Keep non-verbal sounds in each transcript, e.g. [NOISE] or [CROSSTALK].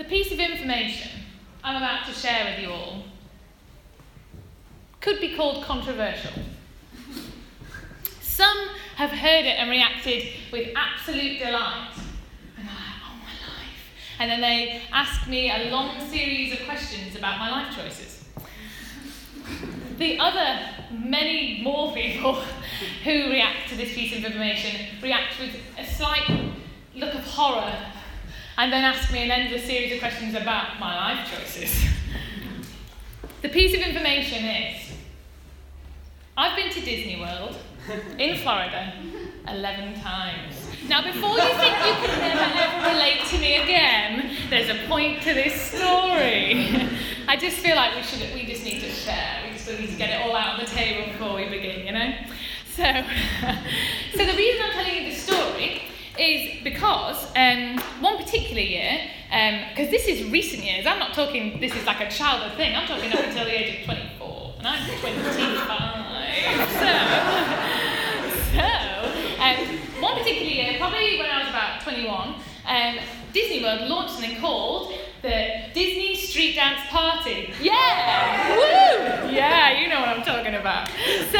The piece of information I'm about to share with you all could be called controversial. Some have heard it and reacted with absolute delight. And they're like, oh my life. And then they ask me a long series of questions about my life choices. The other, many more people who react to this piece of information react with a slight look of horror and then ask me an endless series of questions about my life choices. the piece of information is I've been to Disney World in Florida 11 times. Now, before you think you can never ever relate to me again, there's a point to this story. I just feel like we should we just need to share. We just need to get it all out on the table before we begin, you know? So, [LAUGHS] so the reason I'm telling you this story is because um, one particular year, because um, this is recent years, I'm not talking this is like a childhood thing, I'm talking up until the age of 24, and I'm 25. [LAUGHS] So, [LAUGHS] so um, one particular year, probably when I was about 21, um, Disney World launched something called the Disney Street Dance Party. Yeah! [LAUGHS] Woo! Yeah, you know what I'm talking about. So,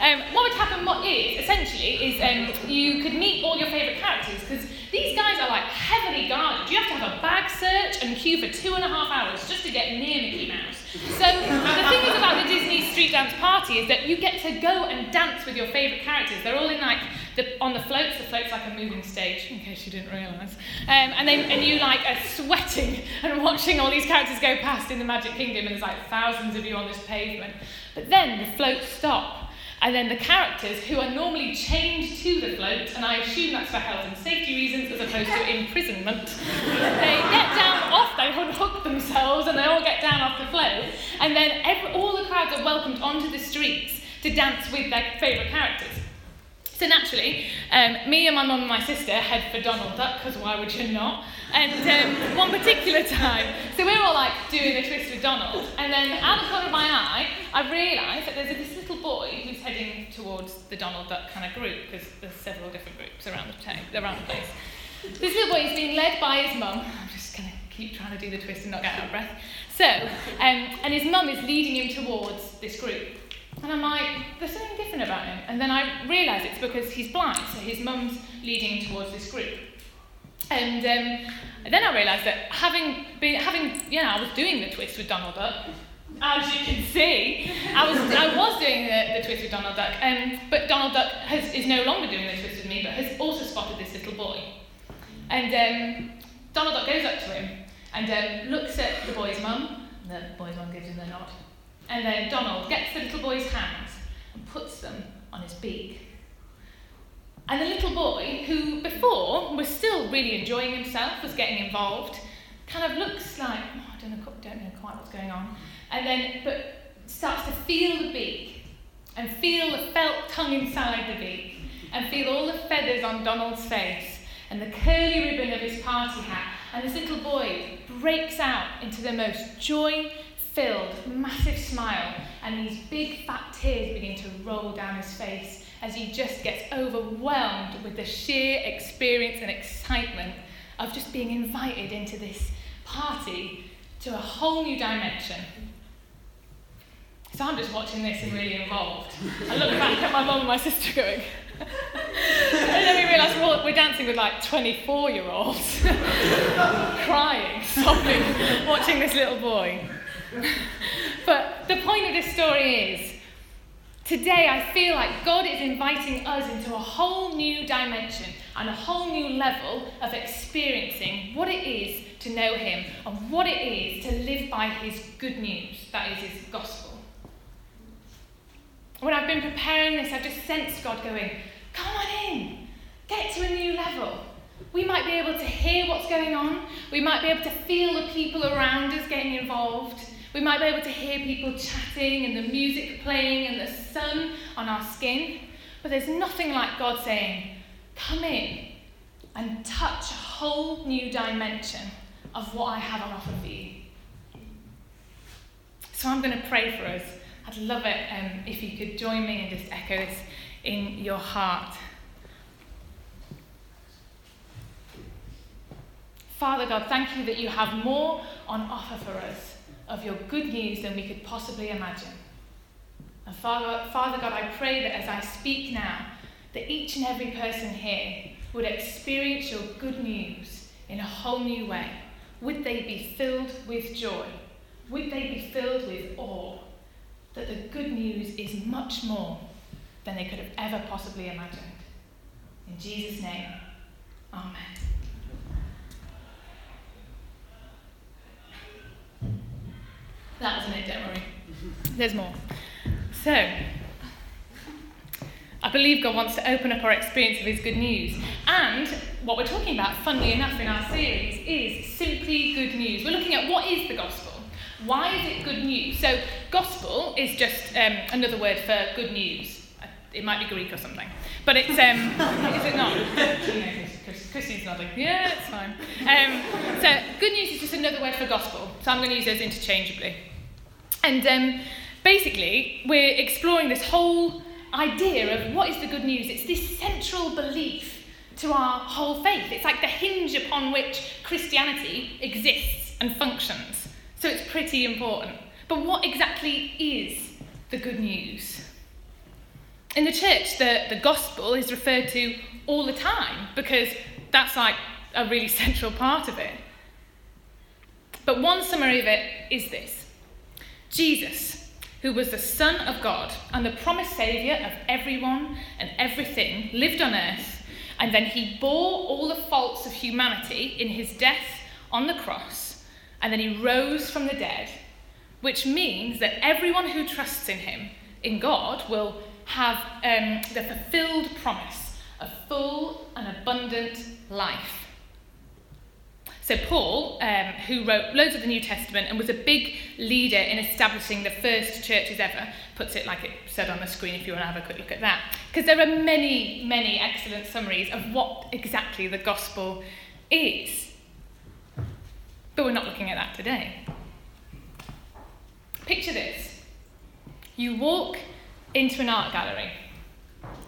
um, what would happen, what is, essentially, is um, you could meet all your favourite characters, because these guys are like heavily guarded. You have to have a bag search and queue for two and a half hours just to get near Mickey Mouse. So, the thing is about the Disney Street Dance Party is that you get to go and dance with your favourite characters. They're all in like the, on the floats. The float's like a moving stage, in case you didn't realise. Um, and then and you like are sweating [LAUGHS] and watching all these characters go past in the Magic Kingdom, and there's like thousands of you on this pavement. But then the floats stop. And then the characters who are normally chained to the float, and I assume that's for health and safety reasons as opposed to imprisonment, they get down off, they unhook themselves and they all get down off the float. And then every, all the crowds are welcomed onto the streets to dance with their favourite characters. So naturally, um, me and my mum and my sister head for Donald Duck, because why would you not? And um, one particular time, so we're all like doing a twist with Donald, and then out of the corner of my eye, I realise that there's this little boy who's heading towards the Donald Duck kind of group, because there's several different groups around the, around the place. This little boy is being led by his mum. I'm just going to keep trying to do the twist and not get out of breath. So, um, and his mum is leading him towards this group. And I'm like, there's something different about him. And then I realise it's because he's blind, so his mum's leading towards this group. And, um, then I realised that having been, having, you know, I was doing the twist with Donald Duck, as you can see, I was, I was doing the, the twist with Donald Duck, um, but Donald Duck has, is no longer doing the twist with me, but has also spotted this little boy. And um, Donald Duck goes up to him and um, looks at the boy's mum. The boy's mum gives him the nod. And then Donald gets the little boy's hands and puts them on his beak. And the little boy, who before was still really enjoying himself, was getting involved, kind of looks like, oh, I don't know, don't know quite what's going on, and then but starts to feel the beak and feel the felt tongue inside the beak and feel all the feathers on Donald's face and the curly ribbon of his party hat. And this little boy breaks out into the most joy filled, massive smile, and these big fat tears begin to roll down his face as he just gets overwhelmed with the sheer experience and excitement of just being invited into this party to a whole new dimension. So I'm just watching this and really involved. I look back at my mum and my sister going, [LAUGHS] and then we realise we're dancing with like 24 year olds, [LAUGHS] crying, sobbing, watching this little boy. But the point of this story is today I feel like God is inviting us into a whole new dimension and a whole new level of experiencing what it is to know Him and what it is to live by His good news, that is His gospel. When I've been preparing this, I've just sensed God going, Come on in, get to a new level. We might be able to hear what's going on. We might be able to feel the people around us getting involved. We might be able to hear people chatting and the music playing and the sun on our skin. But there's nothing like God saying, Come in and touch a whole new dimension of what I have on offer for you. So I'm going to pray for us. I'd love it um, if you could join me and just echo this in your heart. Father God, thank you that you have more on offer for us of your good news than we could possibly imagine. And Father, Father God, I pray that as I speak now, that each and every person here would experience your good news in a whole new way. Would they be filled with joy? Would they be filled with awe that the good news is much more than they could have ever possibly imagined? In Jesus' name, Amen. That wasn't it, don't worry. There's more. So, I believe God wants to open up our experience of His good news. And what we're talking about, funnily enough, in our series is simply good news. We're looking at what is the gospel? Why is it good news? So, gospel is just um, another word for good news. It might be Greek or something. But it's, um, is it not? Christine's nodding. Yeah, it's fine. Um, so, good news is just another word for gospel. So, I'm going to use those interchangeably. And um, basically, we're exploring this whole idea of what is the good news. It's this central belief to our whole faith. It's like the hinge upon which Christianity exists and functions. So it's pretty important. But what exactly is the good news? In the church, the, the gospel is referred to all the time because that's like a really [LAUGHS] central part of it. But one summary of it is this Jesus, who was the Son of God and the promised Saviour of everyone and everything, lived on earth, and then he bore all the faults of humanity in his death on the cross, and then he rose from the dead, which means that everyone who trusts in him, in God, will have um, the fulfilled promise of full and abundant life. So, Paul, um, who wrote loads of the New Testament and was a big leader in establishing the first churches ever, puts it like it said on the screen if you want to have a quick look at that. Because there are many, many excellent summaries of what exactly the gospel is. But we're not looking at that today. Picture this you walk into an art gallery.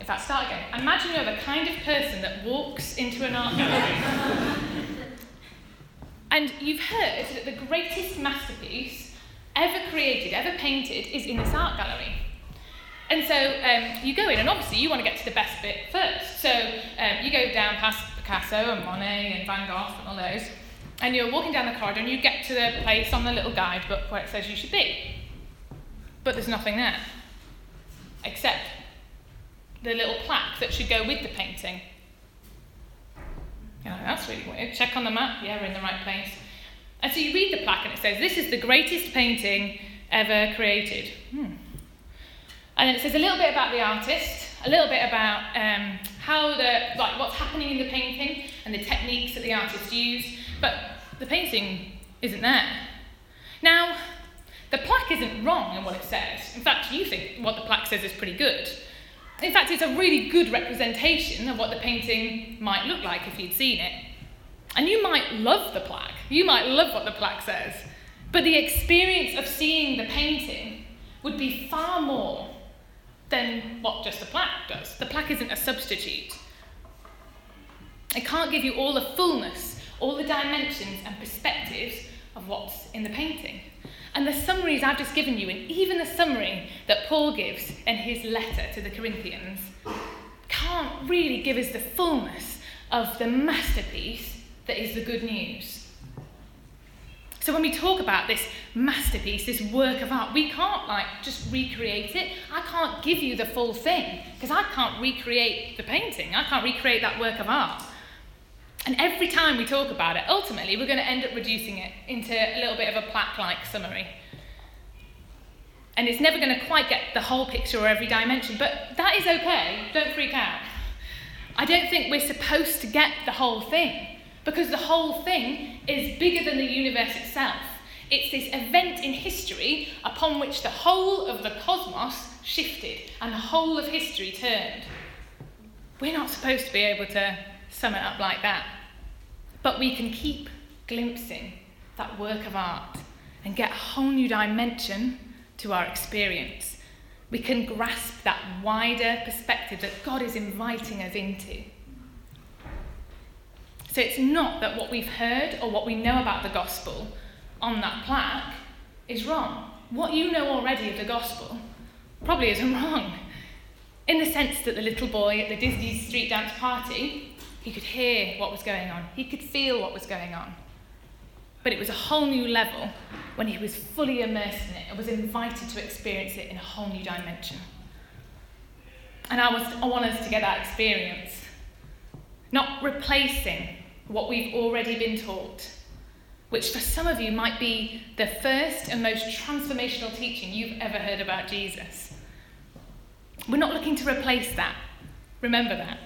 If fact, start again. Imagine you're the kind of person that walks into an art gallery. [LAUGHS] And you've heard that the greatest masterpiece ever created, ever painted, is in this art gallery. And so um, you go in, and obviously you want to get to the best bit first. So um, you go down past Picasso and Monet and Van Gogh and all those, and you're walking down the corridor and you get to the place on the little guidebook where it says you should be. But there's nothing there, except the little plaque that should go with the painting. You that's really weird. Check on the map. Yeah, we're in the right place. And so you read the plaque and it says, This is the greatest painting ever created. Hmm. And it says a little bit about the artist, a little bit about um, how the, like what's happening in the painting and the techniques that the artist used, but the painting isn't there. Now, the plaque isn't wrong in what it says. In fact, you think what the plaque says is pretty good. In fact, it's a really good representation of what the painting might look like if you'd seen it. And you might love the plaque, you might love what the plaque says, but the experience of seeing the painting would be far more than what just the plaque does. The plaque isn't a substitute. It can't give you all the fullness, all the dimensions and perspectives of what's in the painting. And the summaries I've just given you, and even the summary that Paul gives in his letter to the Corinthians, can't really give us the fullness of the masterpiece that is the good news. So when we talk about this masterpiece, this work of art, we can't like just recreate it. I can't give you the full thing because I can't recreate the painting. I can't recreate that work of art. And every time we talk about it, ultimately we're going to end up reducing it into a little bit of a plaque like summary. And it's never going to quite get the whole picture or every dimension, but that is okay. Don't freak out. I don't think we're supposed to get the whole thing because the whole thing is bigger than the universe itself. It's this event in history upon which the whole of the cosmos shifted and the whole of history turned. We're not supposed to be able to sum it up like that. But we can keep glimpsing that work of art and get a whole new dimension to our experience. We can grasp that wider perspective that God is inviting us into. So it's not that what we've heard or what we know about the gospel on that plaque is wrong. What you know already of the gospel probably isn't [LAUGHS] wrong. In the sense that the little boy at the Disney street dance party, he could hear what was going on, he could feel what was going on. But it was a whole new level when he was fully immersed in it and was invited to experience it in a whole new dimension. And I, was, I want us to get that experience. Not replacing what we've already been taught, which for some of you might be the first and most transformational teaching you've ever heard about Jesus. We're not looking to replace that. Remember that.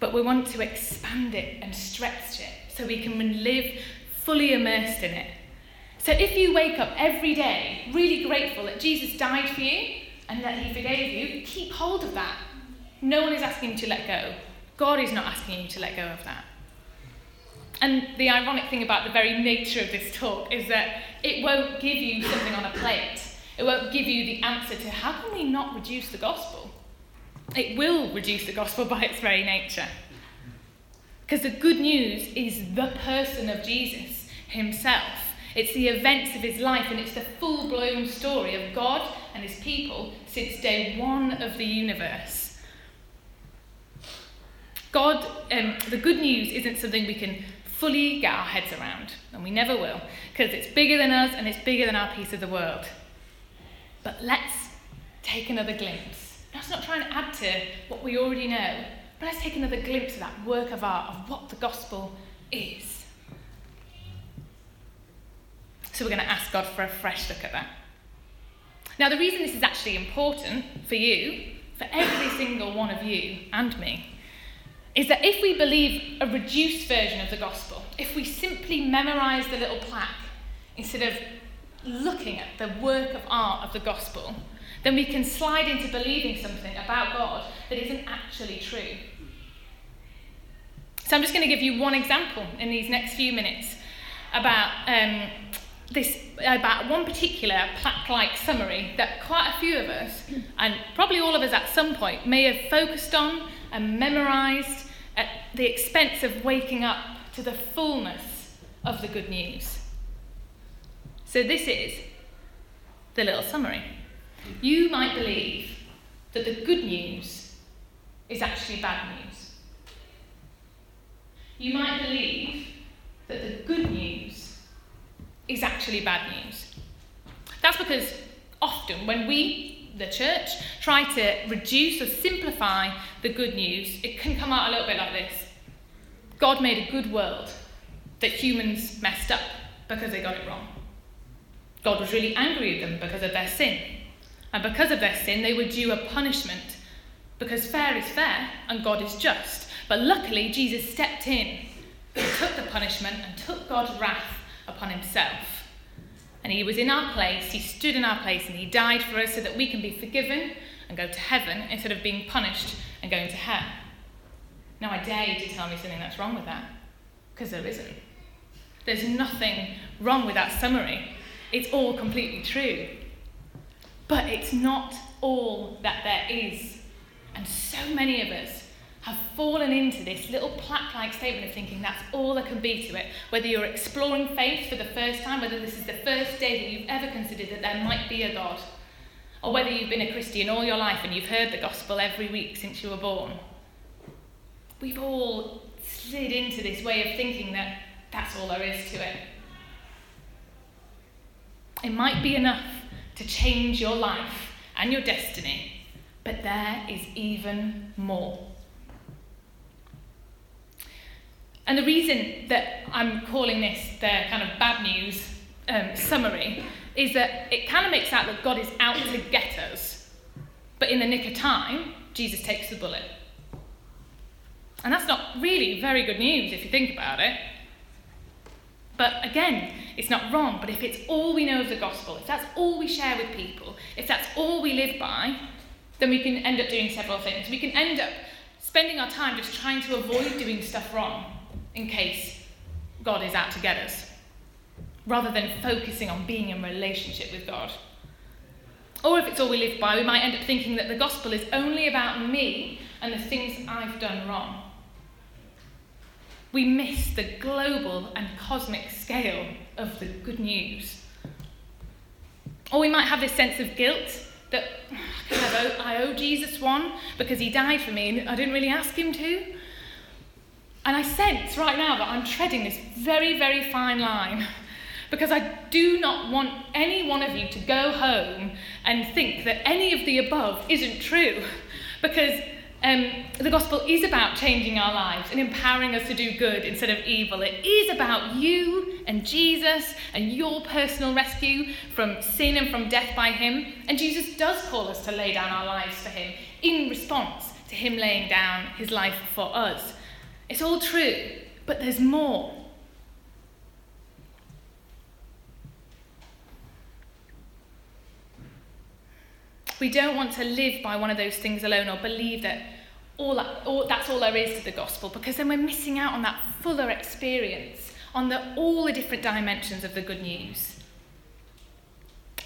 But we want to expand it and stretch it so we can live fully immersed in it. So if you wake up every day really grateful that Jesus died for you and that he forgave you, keep hold of that. No one is asking you to let go. God is not asking you to let go of that. And the ironic thing about the very nature of this talk is that it won't give you something on a plate. It won't give you the answer to how can we not reduce the gospel? It will reduce the gospel [LAUGHS] by its very nature. Because the good news is the person of Jesus himself. It's the events of his life, and it's the full blown story of God and his people since day one of the universe. God, um, the good news isn't something we can fully get our heads around, and we never will, because it's bigger than us and it's bigger than our piece of the world. But let's take another glimpse. Let's not try and add to what we already know, but let's take another glimpse of that work of art of what the gospel is. So we're going to ask God for a fresh look at that. Now, the reason this is actually important for you, for every single one of you and me, is that if we believe a reduced version of the gospel, if we simply memorize the little plaque instead of looking at the work of art of the gospel, then we can slide into believing something about God that isn't actually true. So I'm just going to give you one example in these next few minutes about um, this about one particular plaque-like summary that quite a few of us, and probably all of us at some point, may have focused on and memorized at the expense of waking up to the fullness of the good news. So this is the little summary. You might believe that the good news is actually bad news you might believe that the good news is actually bad news. That's because often when we, the church, try to reduce or simplify the good news, it can come out a little bit like this God made a good world that humans messed up because they got it wrong. God was really angry at them because of their sin. And because of their sin, they were due a punishment because fair is fair and God is just. But luckily, Jesus stepped in, took the punishment, and took God's wrath upon himself. And he was in our place, he stood in our place, and he died for us so that we can be forgiven and go to heaven instead of being punished and going to hell. Now, I dare you to tell me something that's wrong with that, because there isn't. There's nothing wrong with that summary. It's all completely true. But it's not all that there is. And so many of us have fallen into this little plaque like statement of thinking that's all there can be to it. Whether you're exploring faith for the first time, whether this is the first day that you've ever considered that there might be a God, or whether you've been a Christian all your life and you've heard the gospel every week since you were born. We've all slid into this way of thinking that that's all there is to it. It might be enough to change your life and your destiny, but there is even more. And the reason that I'm calling this the kind of bad news um, summary is that it kind of makes out that God is out to get us. But in the nick of time, Jesus takes the bullet. And that's not really very good news if you think about it. But again, it's not wrong. But if it's all we know of the gospel, if that's all we share with people, if that's all we live by, then we can end up doing several things. We can end up spending our time just trying to avoid doing stuff wrong in case God is out to get us, rather than focusing on being in relationship with God. Or if it's all we live by, we might end up thinking that the gospel is only about me and the things I've done wrong. We miss the global and cosmic scale of the good news. Or we might have this sense of guilt that I owe Jesus one because he died for me and I didn't really ask him to. And I sense right now that I'm treading this very, very fine line because I do not want any one of you to go home and think that any of the above isn't true. Because um, the gospel is about changing our lives and empowering us to do good instead of evil. It is about you and Jesus and your personal rescue from sin and from death by Him. And Jesus does call us to lay down our lives for Him in response to Him laying down His life for us. It's all true, but there's more. We don't want to live by one of those things alone or believe that all, all that's all there is to the gospel because then we're missing out on that fuller experience, on the, all the different dimensions of the good news.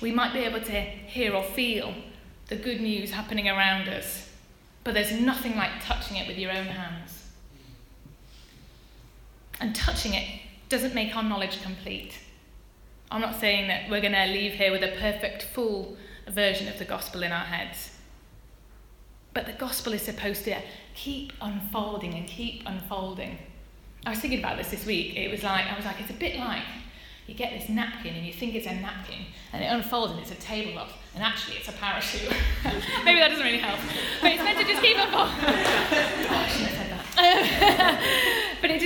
We might be able to hear or feel the good news happening around us, but there's nothing like touching it with your own hands. And touching it doesn't make our knowledge complete. I'm not saying that we're going to leave here with a perfect, full version of the gospel in our heads. But the gospel is supposed to keep unfolding and keep unfolding. I was thinking about this this week. It was like, I was like, it's a bit like you get this napkin and you think it's a napkin and it unfolds and it's a tablecloth and actually it's a parachute. [LAUGHS] Maybe that doesn't really help. But it's meant to just keep unfolding. oh, I shouldn't have said that. but it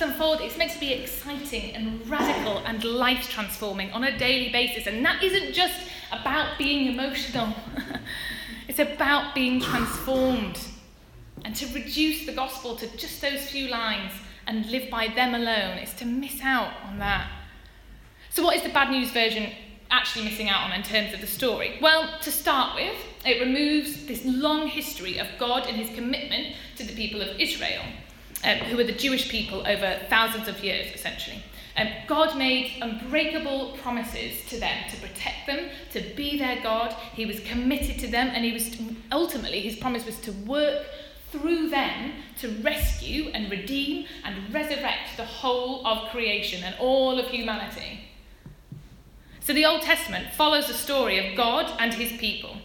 keeps unfolding. It's meant to be exciting and radical and life transforming on a daily basis. And that isn't just about being emotional, [LAUGHS] it's about being transformed. And to reduce the gospel to just those few lines and live by them alone is to miss out on that. So, what is the bad news version actually missing out on in terms of the story? Well, to start with, it removes this long history of God and his commitment to the people of Israel, um, who were the Jewish people over thousands of years, essentially. Um, God made unbreakable promises to them to protect them, to be their God. He was committed to them, and he was ultimately his promise was to work through them to rescue and redeem and resurrect the whole of creation and all of humanity. So the Old Testament follows the story of God and his people.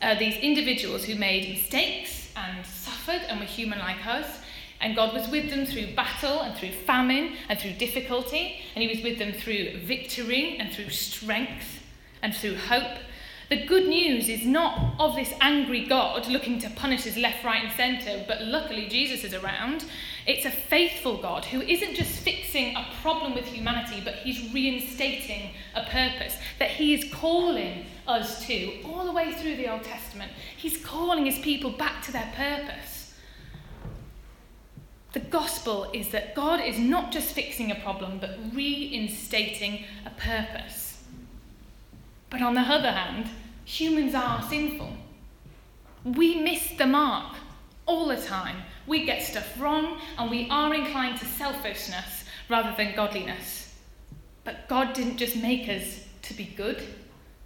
Uh, these individuals who made mistakes and suffered and were human like us, and God was with them through battle and through famine and through difficulty. And He was with them through victory and through strength and through hope. The good news is not of this angry God looking to punish us left, right, and centre, but luckily Jesus is around. It's a faithful God who isn't just fixing a problem with humanity, but He's reinstating a purpose that He is calling us to all the way through the Old Testament. He's calling His people back to their purpose. The gospel is that God is not just fixing a problem, but reinstating a purpose. But on the other hand, humans are sinful. We miss the mark all the time. We get stuff wrong, and we are inclined to selfishness rather than godliness. But God didn't just make us to be good.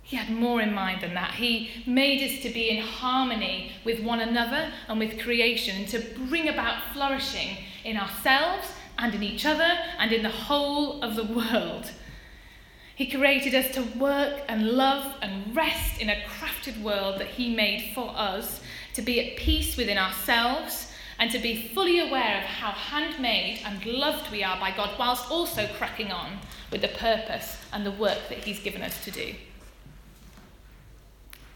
He had more in mind than that. He made us to be in harmony with one another and with creation, and to bring about flourishing in ourselves and in each other and in the whole of the world. He created us to work and love and rest in a crafted world that He made for us, to be at peace within ourselves, and to be fully aware of how handmade and loved we are by God, whilst also cracking on with the purpose and the work that He's given us to do.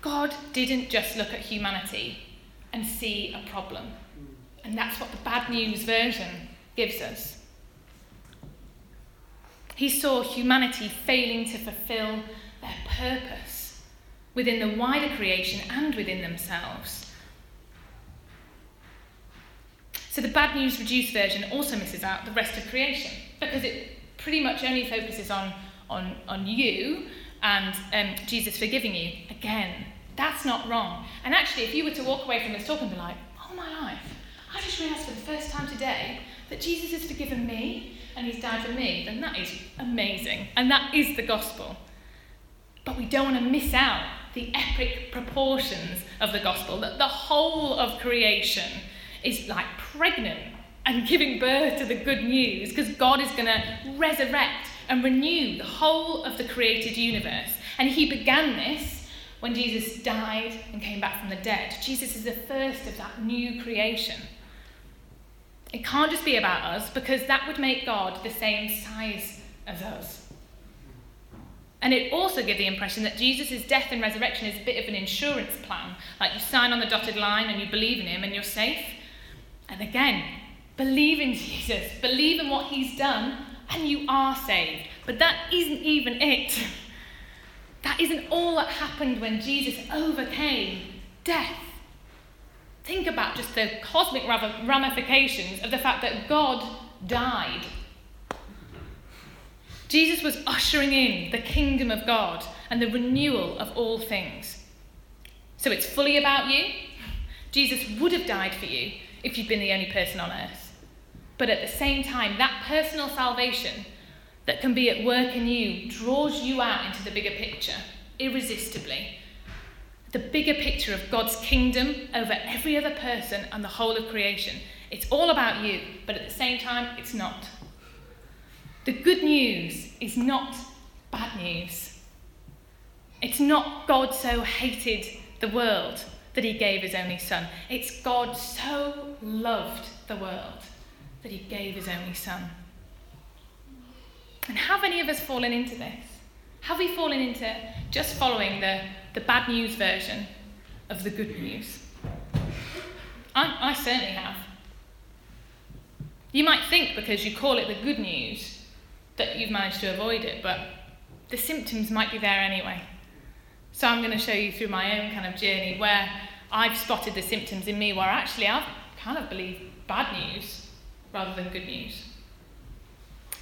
God didn't just look at humanity and see a problem. And that's what the bad news version gives us. He saw humanity failing to fulfill their purpose within the wider creation and within themselves. So the bad news reduced version also misses out the rest of creation because it pretty much only focuses on, on, on you and um, Jesus forgiving you. Again, that's not wrong. And actually, if you were to walk away from this talk and be like, oh my life, I just realised for the first time today that Jesus has forgiven me and he's died for me, then that is amazing. And that is the gospel. But we don't want to miss out the epic proportions of the gospel, that the whole of creation is like pregnant and giving birth to the good news because God is going to resurrect and renew the whole of the created universe. And he began this when Jesus died and came back from the dead. Jesus is the first of that new creation. It can't just be about us because that would make God the same size as us. And it also gives the impression that Jesus' death and resurrection is a bit of an insurance plan. Like you sign on the dotted line and you believe in him and you're safe. And again, believe in [LAUGHS] Jesus, believe in what he's done, and you are saved. But that isn't even it. [LAUGHS] That isn't all that happened when Jesus overcame death. Think about just the cosmic ramifications of the fact that God died. Jesus was ushering in the kingdom of God and the renewal of all things. So it's fully about you. Jesus would have died for you if you'd been the only person on earth. But at the same time, that personal salvation that can be at work in you draws you out into the bigger picture irresistibly. The bigger picture of God's kingdom over every other person and the whole of creation. It's all about you, but at the same time, it's not. The good news is not bad news. It's not God so hated the world that he gave his only son. It's God so loved the world that he gave his only son. And have any of us fallen into this? Have we fallen into just following the, the bad news version of the good news? I, I certainly have. You might think because you call it the good news that you've managed to avoid it, but the symptoms might be there anyway. So I'm going to show you through my own kind of journey where I've spotted the symptoms in me where actually I've kind of believed bad news rather than good news.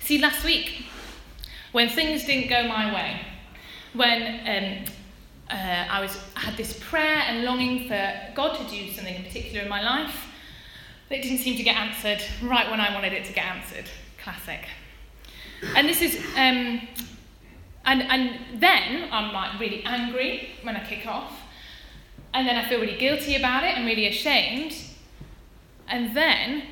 See, last week, when things didn't go my way, when um, uh, I was had this prayer and longing for God to do something in particular in my life, it didn't seem to get answered right when I wanted it to get answered. Classic. And this is, um, and and then I'm like really angry when I kick off, and then I feel really guilty about it and really ashamed, and then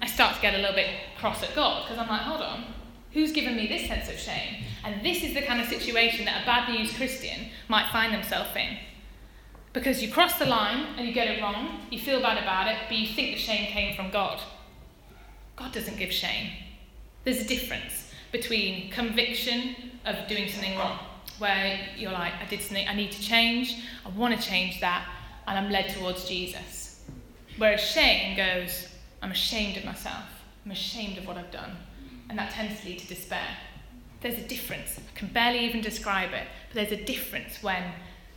I start to get a little bit cross at God because I'm like, hold on, who's given me this sense of shame? And this is the kind of situation that a bad news Christian might find themselves in. Because you cross the line and you get it wrong, you feel bad about it, but you think the shame came from God. God doesn't give shame. There's a difference between conviction of doing something wrong, where you're like, I did something, I need to change, I want to change that, and I'm led towards Jesus. Whereas shame goes, I'm ashamed of myself. I'm ashamed of what I've done. And that tends to lead to despair. There's a difference. I can barely even describe it, but there's a difference when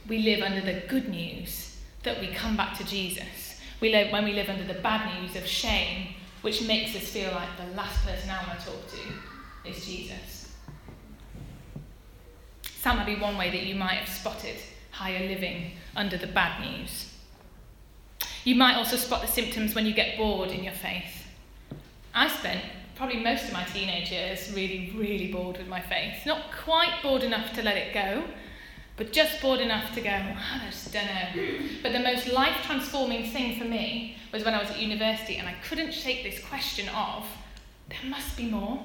we live under the good news that we come back to Jesus. We live, when we live under the bad news of shame, which makes us feel like the last person I want to talk to is Jesus. So that might be one way that you might have spotted higher living under the bad news. You might also spot the symptoms when you get bored in your faith. I spent probably most of my teenage years really, really bored with my faith. Not quite bored enough to let it go, but just bored enough to go, ah, I just don't know. But the most life transforming thing for me was when I was at university and I couldn't shake this question of, there must be more.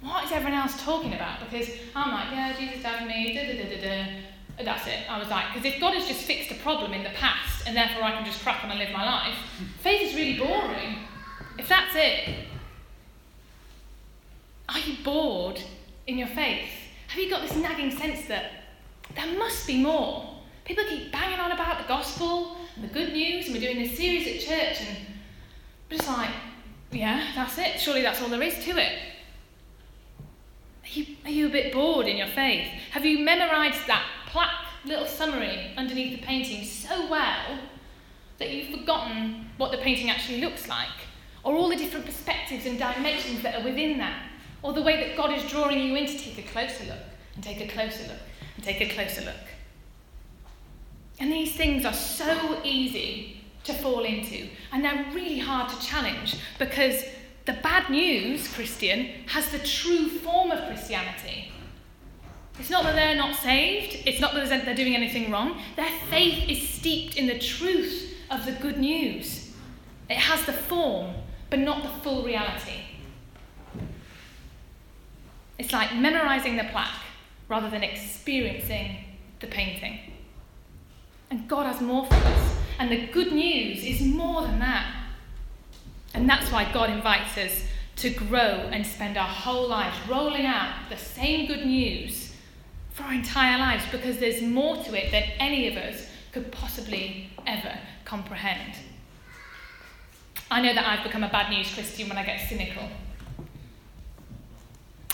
What is everyone else talking about? Because I'm like, yeah, Jesus died for me, da da da da da. That's it. I was like, because if God has just fixed a problem in the past and therefore I can just crack on and live my life, faith is really boring. If that's it, are you bored in your faith? Have you got this nagging sense that there must be more? People keep banging on about the gospel and the good news, and we're doing this series at church, and we're just like, yeah, that's it. Surely that's all there is to it. Are you, are you a bit bored in your faith? Have you memorised that plaque, little summary underneath the painting so well that you've forgotten what the painting actually looks like? Or all the different perspectives and dimensions that are within that? Or the way that God is drawing you in to take a closer look, and take a closer look, and take a closer look. And these things are so easy to fall into, and they're really hard to challenge because the bad news, Christian, has the true form of Christianity. It's not that they're not saved, it's not that they're doing anything wrong. Their faith is steeped in the truth of the good news. It has the form but not the full reality. It's like memorizing the plaque rather than experiencing the painting. And God has more for us. And the good news is more than that. And that's why God invites us to grow and spend our whole lives rolling out the same good news for our entire lives because there's more to it than any of us could possibly ever comprehend. I know that I've become a bad news Christian when I get cynical.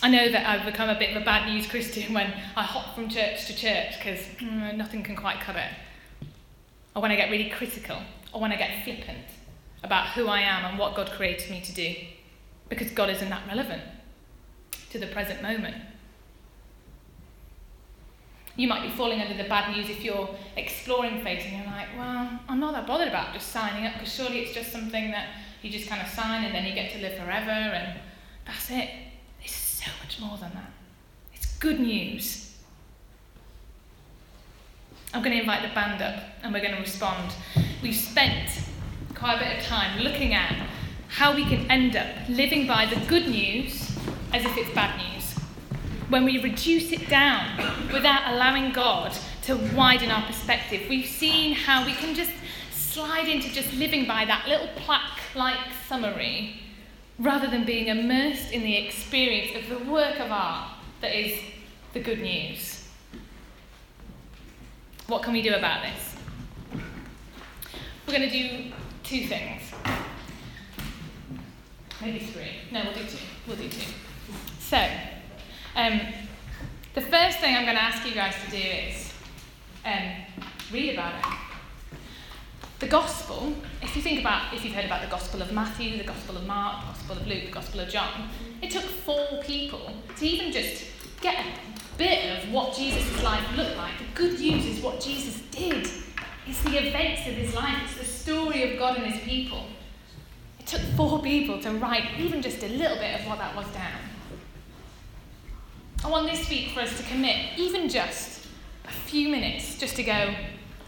I know that I've become a bit of a bad news Christian when I hop from church to church because mm, nothing can quite cut it. Or when I get really critical, or when I get flippant about who I am and what God created me to do. Because God isn't that relevant to the present moment. You might be falling under the bad news if you're exploring faith and you're like, well, I'm not that bothered about just signing up because surely it's just something that you just kind of sign and then you get to live forever and that's it. It's so much more than that. It's good news. I'm going to invite the band up and we're going to respond. We've spent quite a bit of time looking at how we can end up living by the good news as if it's bad news when we reduce it down without allowing God to widen our perspective. We've seen how we can just slide into just living by that little plaque like summary rather than being immersed in the experience of the work of art that is the good news. What can we do about this? We're going to do two things. Maybe three. No, we'll do two. We'll do two. So, um, the first thing I'm going to ask you guys to do is um, read about it. The Gospel, if you think about, if you've heard about the Gospel of Matthew, the Gospel of Mark, the Gospel of Luke, the Gospel of John, it took four people to even just get a bit of what Jesus' life looked like. The good news is what Jesus did. It's the events of his life, it's the story of God and his people. It took four people to write even just a little bit of what that was down. I want this week for us to commit even just a few minutes just to go,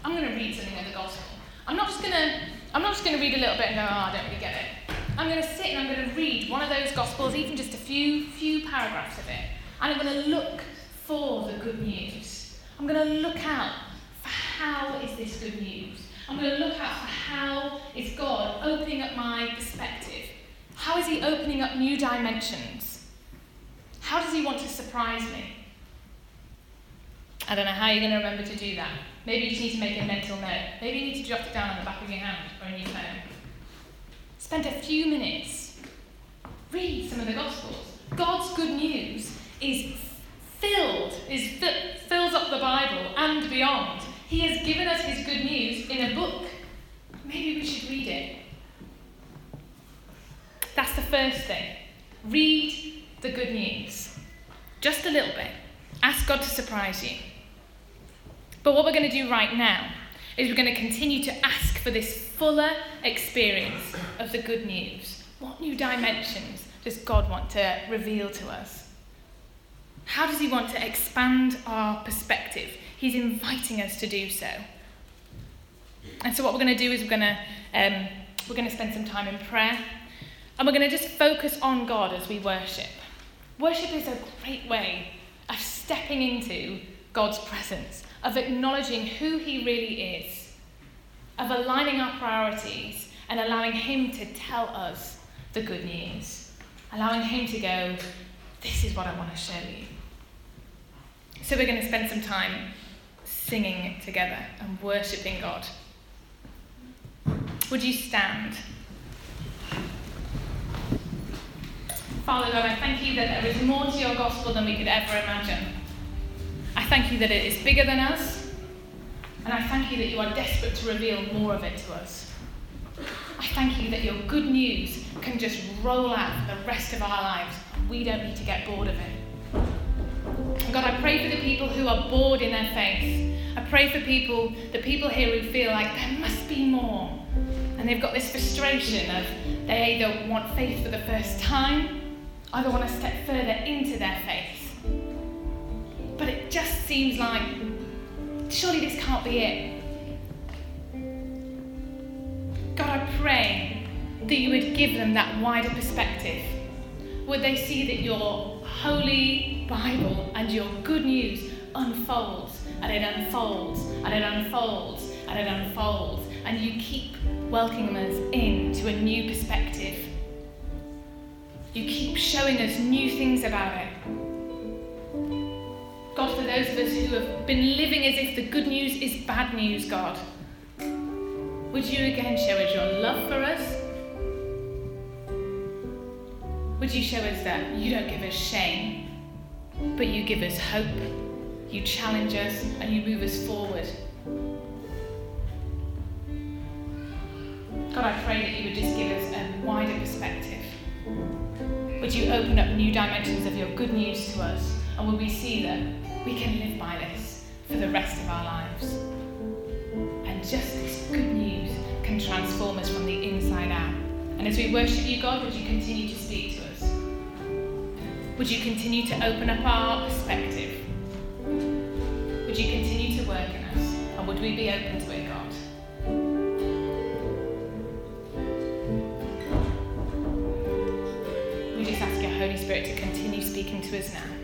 I'm going to read something of the gospel. I'm not just going to I'm not just going to read a little bit and go, oh, I don't really get it. I'm going to sit and I'm going to read one of those gospels, even just a few few paragraphs of it, and I'm going to look for the good news. I'm going to look out for how is this good news. I'm going to look out for how is God opening up my perspective. How is He opening up new dimensions? How does he want to surprise me? I don't know how you're going to remember to do that. Maybe you just need to make a mental note. Maybe you need to jot it down on the back of your hand or in your phone. Spend a few minutes. Read some of the Gospels. God's good news is filled, is fills up the Bible and beyond. He has given us his good news in a book. Maybe we should read it. That's the first thing. Read the good news. Just a little bit. Ask God to surprise you. But what we're going to do right now is we're going to continue to ask for this fuller experience of the good news. What new dimensions does God want to reveal to us? How does He want to expand our perspective? He's inviting us to do so. And so, what we're going to do is we're going to um, we're going to spend some time in prayer, and we're going to just focus on God as we worship. Worship is a great way of stepping into God's presence, of acknowledging who He really is, of aligning our priorities and allowing Him to tell us the good news, allowing Him to go, This is what I want to show you. So we're going to spend some time singing together and worshipping God. Would you stand? Father God, I thank you that there is more to your gospel than we could ever imagine. I thank you that it is bigger than us, and I thank you that you are desperate to reveal more of it to us. I thank you that your good news can just roll out for the rest of our lives, we don't need to get bored of it. God, I pray for the people who are bored in their faith. I pray for people, the people here who feel like there must be more. And they've got this frustration of they either want faith for the first time either want to step further into their faith. But it just seems like, surely this can't be it. God, I pray that you would give them that wider perspective. Would they see that your holy Bible and your good news unfolds and it unfolds and it unfolds and it unfolds and you keep welcoming us into a new perspective. You keep showing us new things about it. God, for those of us who have been living as if the good news is bad news, God, would you again show us your love for us? Would you show us that you don't give us shame, but you give us hope? You challenge us and you move us forward. God, I pray that you would just give us a wider perspective. Would you open up new dimensions of your good news to us? And will we see that we can live by this for the rest of our lives? And just this good news can transform us from the inside out. And as we worship you, God, would you continue to speak to us? Would you continue to open up our perspective? Would you continue to work in us? And would we be open to it, Spirit to continue speaking to us now.